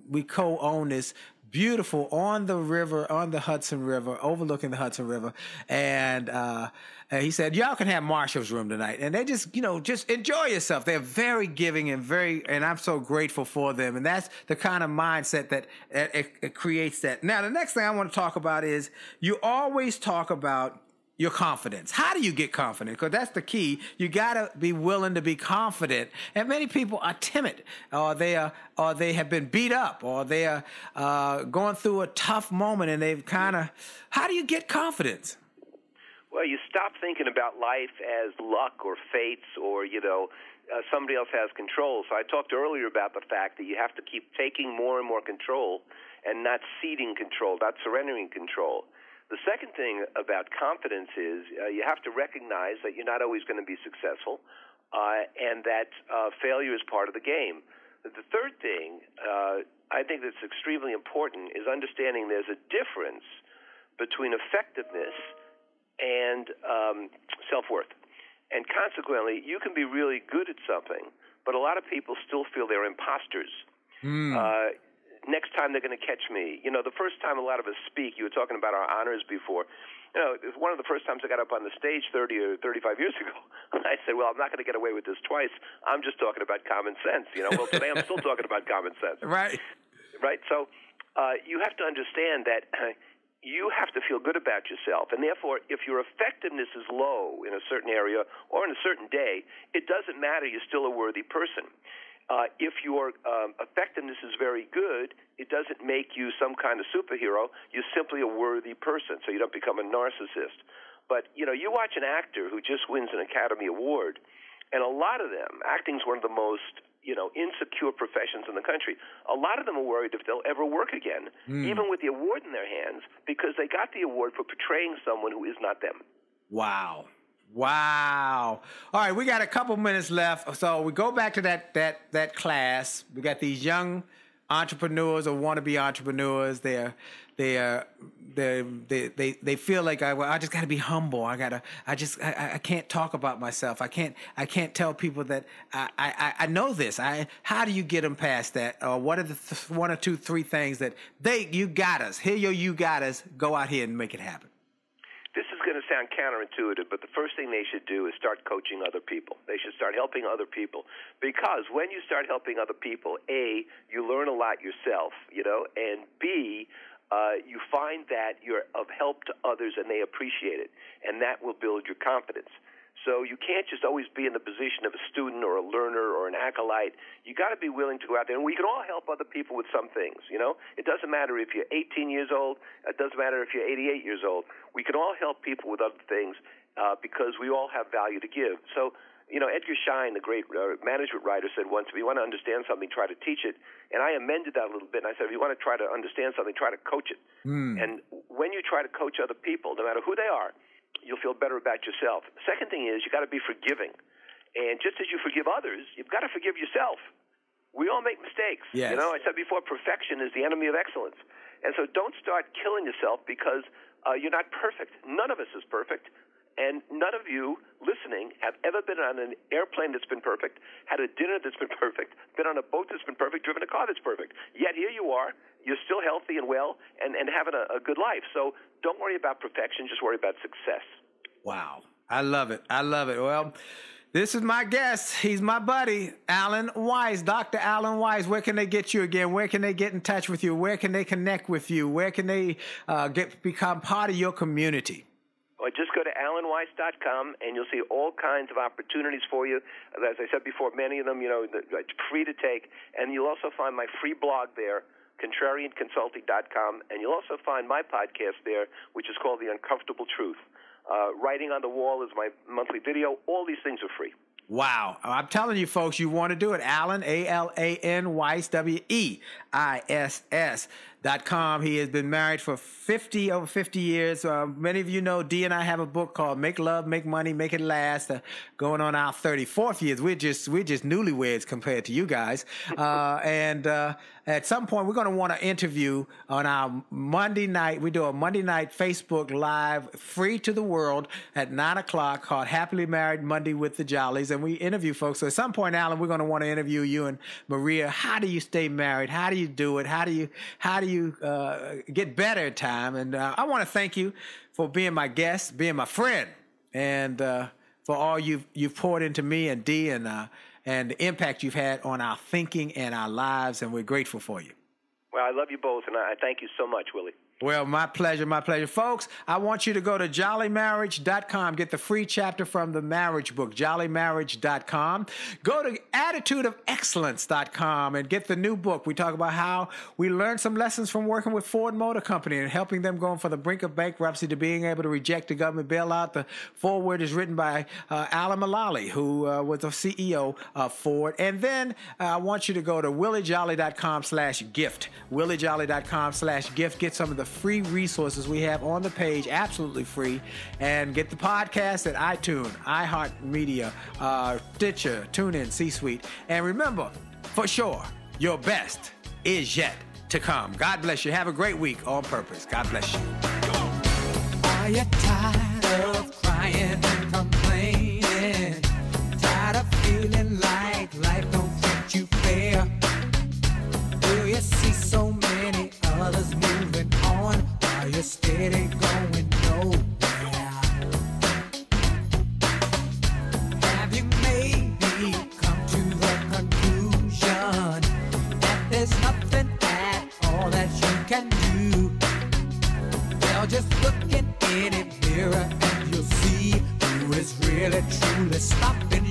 We co-own this beautiful on the river, on the Hudson River, overlooking the Hudson River. And, uh, and he said, y'all can have Marshall's room tonight. And they just, you know, just enjoy yourself. They're very giving and very, and I'm so grateful for them. And that's the kind of mindset that it, it creates that. Now, the next thing I want to talk about is you always talk about your confidence. How do you get confident? Because that's the key. You got to be willing to be confident. And many people are timid, or they are, or they have been beat up, or they are uh, going through a tough moment, and they've kind of. How do you get confidence? Well, you stop thinking about life as luck or fates, or you know. Uh, somebody else has control. So I talked earlier about the fact that you have to keep taking more and more control and not ceding control, not surrendering control. The second thing about confidence is uh, you have to recognize that you're not always going to be successful uh, and that uh, failure is part of the game. The third thing uh, I think that's extremely important is understanding there's a difference between effectiveness and um, self worth. And consequently, you can be really good at something, but a lot of people still feel they're imposters. Mm. Next time they're going to catch me. You know, the first time a lot of us speak, you were talking about our honors before. You know, it was one of the first times I got up on the stage 30 or 35 years ago. *laughs* I said, well, I'm not going to get away with this twice. I'm just talking about common sense. You know, well, today I'm still talking about common sense. *laughs* Right. Right. So uh, you have to understand that. Uh, *clears throat* you have to feel good about yourself. And therefore, if your effectiveness is low in a certain area or in a certain day, it doesn't matter. You're still a worthy person. Uh, if your um, effectiveness is very good, it doesn't make you some kind of superhero. You're simply a worthy person, so you don't become a narcissist. But you know, you watch an actor who just wins an Academy Award, and a lot of them, acting is one of the most you know insecure professions in the country. A lot of them are worried if they'll ever work again, mm. even with the award in their hands, because they got the award for portraying someone who is not them. Wow. Wow. All right, we got a couple minutes left. So we go back to that that that class. We got these young entrepreneurs or want to be entrepreneurs. They're they are they they they they feel like I well, I just got to be humble. I gotta I just I, I can't talk about myself. I can't I can't tell people that I I, I know this. I how do you get them past that? Or what are the th- one or two three things that they you got us here? You you got us. Go out here and make it happen this is going to sound counterintuitive, but the first thing they should do is start coaching other people. They should start helping other people because when you start helping other people, a you learn a lot yourself, you know, and b uh, you find that you're of help to others and they appreciate it, and that will build your confidence. So you can't just always be in the position of a student or a learner or an acolyte. You got to be willing to go out there, and we can all help other people with some things. You know, it doesn't matter if you're 18 years old. It doesn't matter if you're 88 years old. We can all help people with other things uh, because we all have value to give. So. You know, Edgar Schein, the great uh, management writer, said once, if you want to understand something, try to teach it. And I amended that a little bit, and I said, if you want to try to understand something, try to coach it. Mm. And when you try to coach other people, no matter who they are, you'll feel better about yourself. Second thing is you got to be forgiving. And just as you forgive others, you've got to forgive yourself. We all make mistakes. Yes. You know, I said before, perfection is the enemy of excellence. And so don't start killing yourself because uh, you're not perfect. None of us is perfect. And none of you listening have ever been on an airplane that's been perfect, had a dinner that's been *laughs* perfect, been on a boat that's been perfect, driven a car that's perfect. Yet here you are, you're still healthy and well and, and having a, a good life. So don't worry about perfection, just worry about success. Wow. I love it. I love it. Well, this is my guest. He's my buddy, Alan Weiss, Dr. Alan Weiss. Where can they get you again? Where can they get in touch with you? Where can they connect with you? Where can they uh, get become part of your community? Well, just go to alanweiss.com and you'll see all kinds of opportunities for you. As I said before, many of them, you know, free to take. And you'll also find my free blog there, contrarianconsulting.com, and you'll also find my podcast there, which is called The Uncomfortable Truth. Uh, writing on the wall is my monthly video. All these things are free. Wow. I'm telling you, folks, you want to do it. Alan, A L A N Weiss, W E I S S. Com. He has been married for 50 over 50 years. Uh, many of you know Dee and I have a book called Make Love, Make Money, Make It Last. Uh, going on our 34th years. We're just we're just newlyweds compared to you guys. Uh, *laughs* and uh, at some point, we're going to want to interview on our Monday night. We do a Monday night Facebook Live, free to the world at nine o'clock, called Happily Married Monday with the Jolleys, and we interview folks. So at some point, Alan, we're going to want to interview you and Maria. How do you stay married? How do you do it? How do you how do you uh, get better time? And uh, I want to thank you for being my guest, being my friend, and uh, for all you've you've poured into me and Dee and uh, and the impact you've had on our thinking and our lives. And we're grateful for you. Well, I love you both, and I thank you so much, Willie. Well, my pleasure, my pleasure. Folks, I want you to go to jolleymarriage.com, get the free chapter from the marriage book, jolleymarriage.com. Go to attitudeofexcellence.com and get the new book. We talk about how we learned some lessons from working with Ford Motor Company and helping them going from the brink of bankruptcy to being able to reject the government bailout. The foreword is written by uh, Alan Mulally, who uh, was the CEO of Ford. And then uh, I want you to go to williejolley.com slash gift, williejolley.com slash gift. Get some of the free resources we have on the page, absolutely free, and get the podcast at iTunes, iHeartMedia, uh, Stitcher, TuneIn, C Suite. And remember, for sure, your best is yet to come. God bless you. Have a great week on purpose. God bless you. Are you tired of crying you're steady going nowhere. Have you maybe come to the conclusion that there's nothing at all that you can do? Well, just look in any mirror and you'll see who is really truly stopping you.